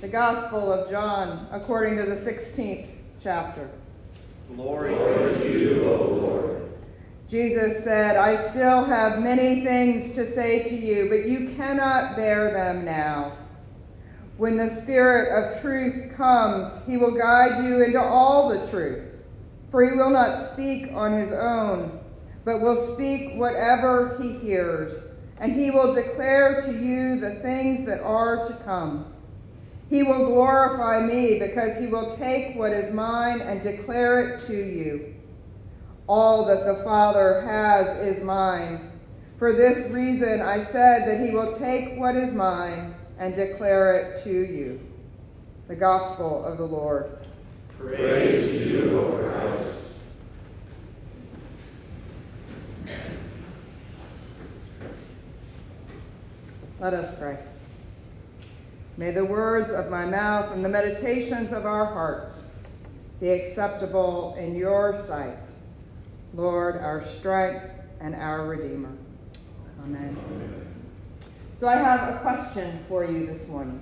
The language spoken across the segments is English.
The Gospel of John, according to the 16th chapter. Glory to you, O Lord. Jesus said, I still have many things to say to you, but you cannot bear them now. When the Spirit of truth comes, he will guide you into all the truth. For he will not speak on his own, but will speak whatever he hears, and he will declare to you the things that are to come. He will glorify me because he will take what is mine and declare it to you. All that the Father has is mine. For this reason I said that he will take what is mine and declare it to you. The Gospel of the Lord. Praise to you, O Christ. Let us pray. May the words of my mouth and the meditations of our hearts be acceptable in your sight, Lord, our strength and our Redeemer. Amen. So I have a question for you this morning.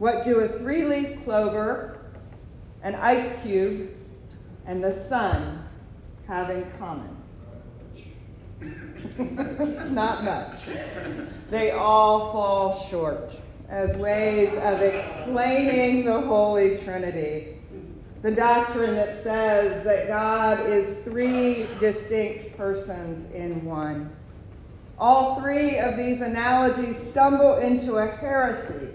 What do a three leaf clover, an ice cube, and the sun have in common? Not much. They all fall short as ways of explaining the Holy Trinity. The doctrine that says that God is three distinct persons in one. All three of these analogies stumble into a heresy,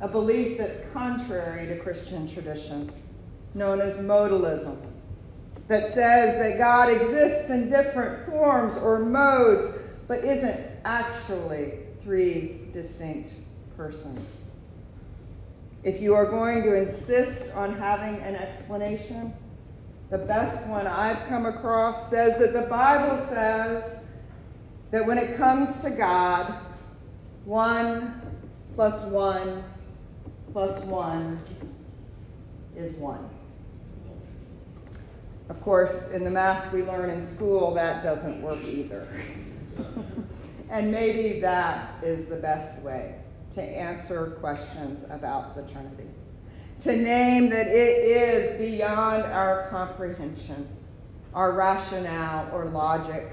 a belief that's contrary to Christian tradition, known as modalism, that says that God exists in different forms or modes, but isn't actually three distinct persons. If you are going to insist on having an explanation, the best one I've come across says that the Bible says that when it comes to God, one plus one plus one is one. Of course, in the math we learn in school, that doesn't work either. and maybe that is the best way to answer questions about the Trinity. To name that it is beyond our comprehension, our rationale, or logic.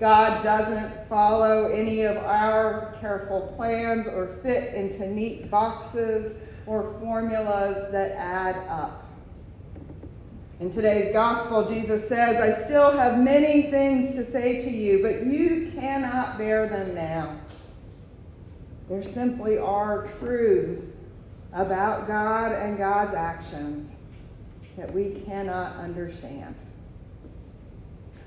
God doesn't follow any of our careful plans or fit into neat boxes or formulas that add up. In today's gospel, Jesus says, I still have many things to say to you, but you cannot bear them now. There simply are truths about God and God's actions that we cannot understand.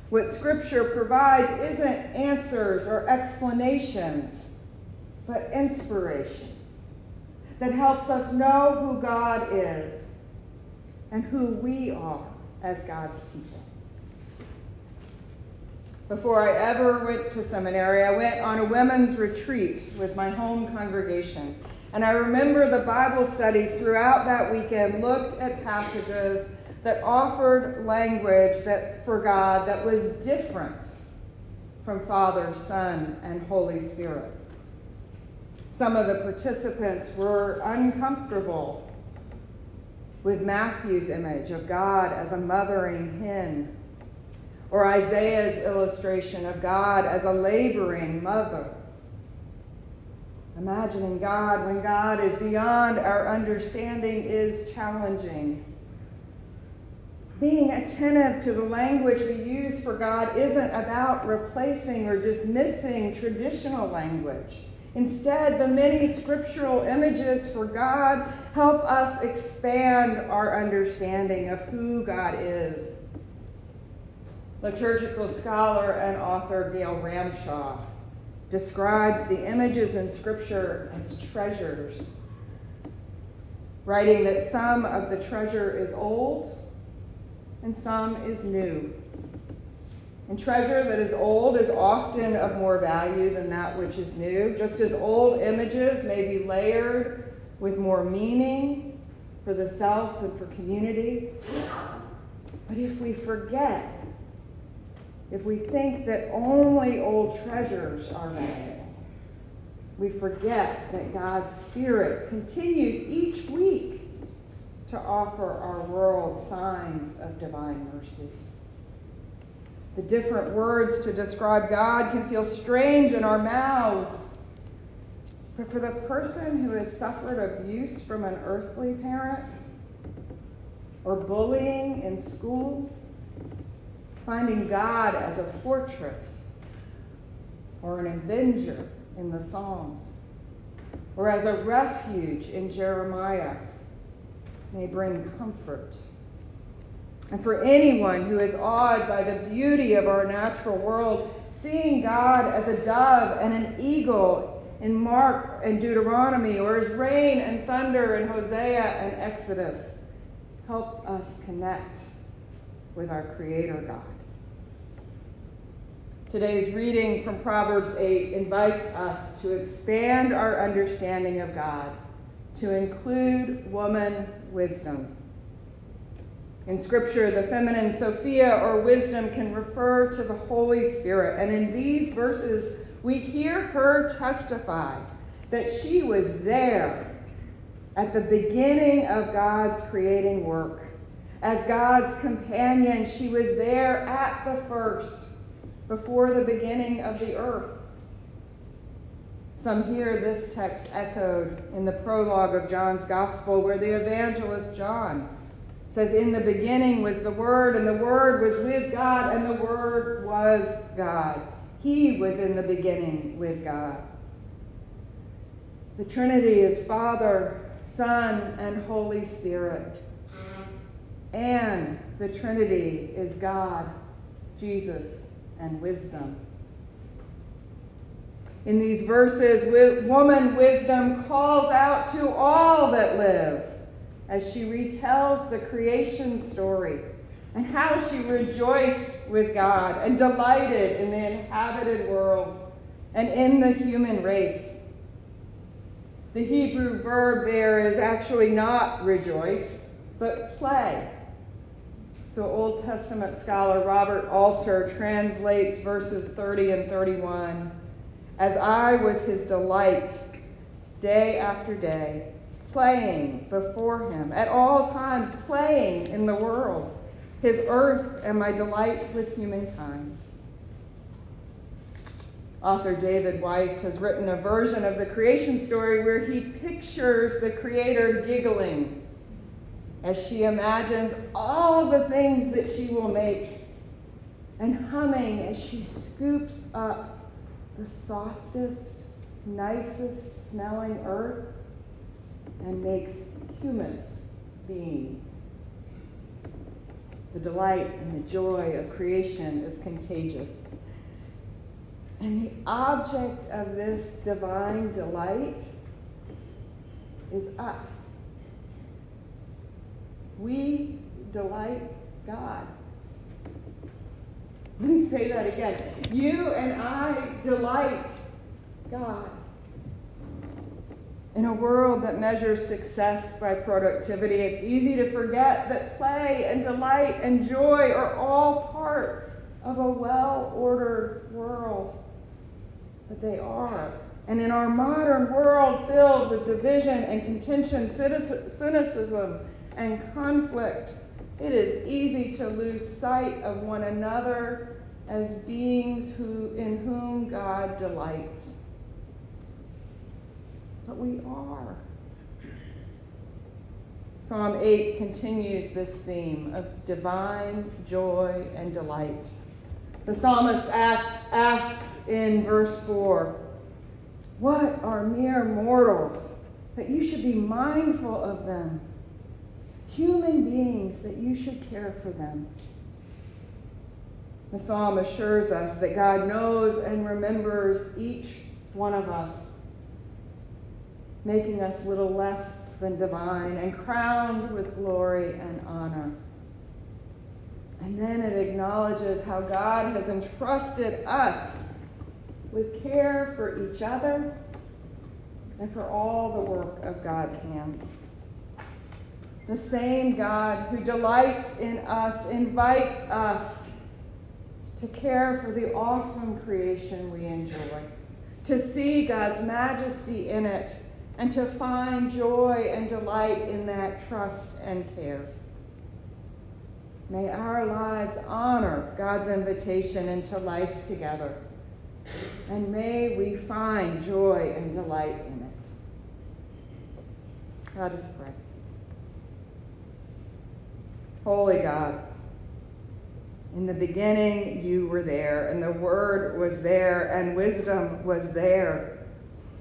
What Scripture provides isn't answers or explanations, but inspiration that helps us know who God is and who we are as God's people. Before I ever went to seminary, I went on a women's retreat with my home congregation. And I remember the Bible studies throughout that weekend looked at passages that offered language that for God that was different from Father, Son, and Holy Spirit. Some of the participants were uncomfortable with Matthew's image of God as a mothering hen, or Isaiah's illustration of God as a laboring mother. Imagining God when God is beyond our understanding is challenging. Being attentive to the language we use for God isn't about replacing or dismissing traditional language. Instead, the many scriptural images for God help us expand our understanding of who God is. Liturgical scholar and author Gail Ramshaw describes the images in Scripture as treasures, writing that some of the treasure is old and some is new. And treasure that is old is often of more value than that which is new, just as old images may be layered with more meaning for the self and for community. But if we forget, if we think that only old treasures are valuable, we forget that God's Spirit continues each week to offer our world signs of divine mercy. The different words to describe God can feel strange in our mouths. But for the person who has suffered abuse from an earthly parent or bullying in school, finding God as a fortress or an avenger in the Psalms or as a refuge in Jeremiah may bring comfort. And for anyone who is awed by the beauty of our natural world, seeing God as a dove and an eagle in Mark and Deuteronomy, or as rain and thunder in Hosea and Exodus, help us connect with our Creator God. Today's reading from Proverbs 8 invites us to expand our understanding of God to include woman wisdom. In Scripture, the feminine Sophia or wisdom can refer to the Holy Spirit. And in these verses, we hear her testify that she was there at the beginning of God's creating work. As God's companion, she was there at the first, before the beginning of the earth. Some hear this text echoed in the prologue of John's Gospel, where the evangelist John says, In the beginning was the Word, and the Word was with God, and the Word was God. He was in the beginning with God. The Trinity is Father, Son, and Holy Spirit. And the Trinity is God, Jesus, and wisdom. In these verses, woman wisdom calls out to all that live as she retells the creation story and how she rejoiced with God and delighted in the inhabited world and in the human race. The Hebrew verb there is actually not rejoice, but play. So, Old Testament scholar Robert Alter translates verses 30 and 31 as I was his delight day after day, playing before him, at all times playing in the world, his earth and my delight with humankind. Author David Weiss has written a version of the creation story where he pictures the Creator giggling as she imagines all the things that she will make, and humming as she scoops up the softest, nicest smelling earth and makes humus beings. The delight and the joy of creation is contagious. And the object of this divine delight is us. We delight God. Let me say that again. You and I delight God. In a world that measures success by productivity, it's easy to forget that play and delight and joy are all part of a well ordered world. But they are. And in our modern world filled with division and contention, cynicism, and conflict, it is easy to lose sight of one another as beings who, in whom God delights. But we are. Psalm 8 continues this theme of divine joy and delight. The psalmist asks in verse 4 What are mere mortals that you should be mindful of them? human beings that you should care for them. The psalm assures us that God knows and remembers each one of us, making us little less than divine and crowned with glory and honor. And then it acknowledges how God has entrusted us with care for each other and for all the work of God's hands. The same God who delights in us invites us to care for the awesome creation we enjoy, to see God's majesty in it, and to find joy and delight in that trust and care. May our lives honor God's invitation into life together, and may we find joy and delight in it. Let us pray. Holy God, in the beginning you were there, and the Word was there, and wisdom was there.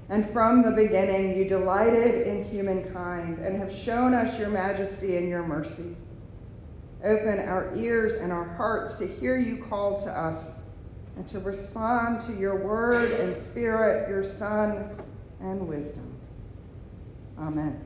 And from the beginning you delighted in humankind and have shown us your majesty and your mercy. Open our ears and our hearts to hear you call to us and to respond to your word and spirit, your Son, and wisdom. Amen.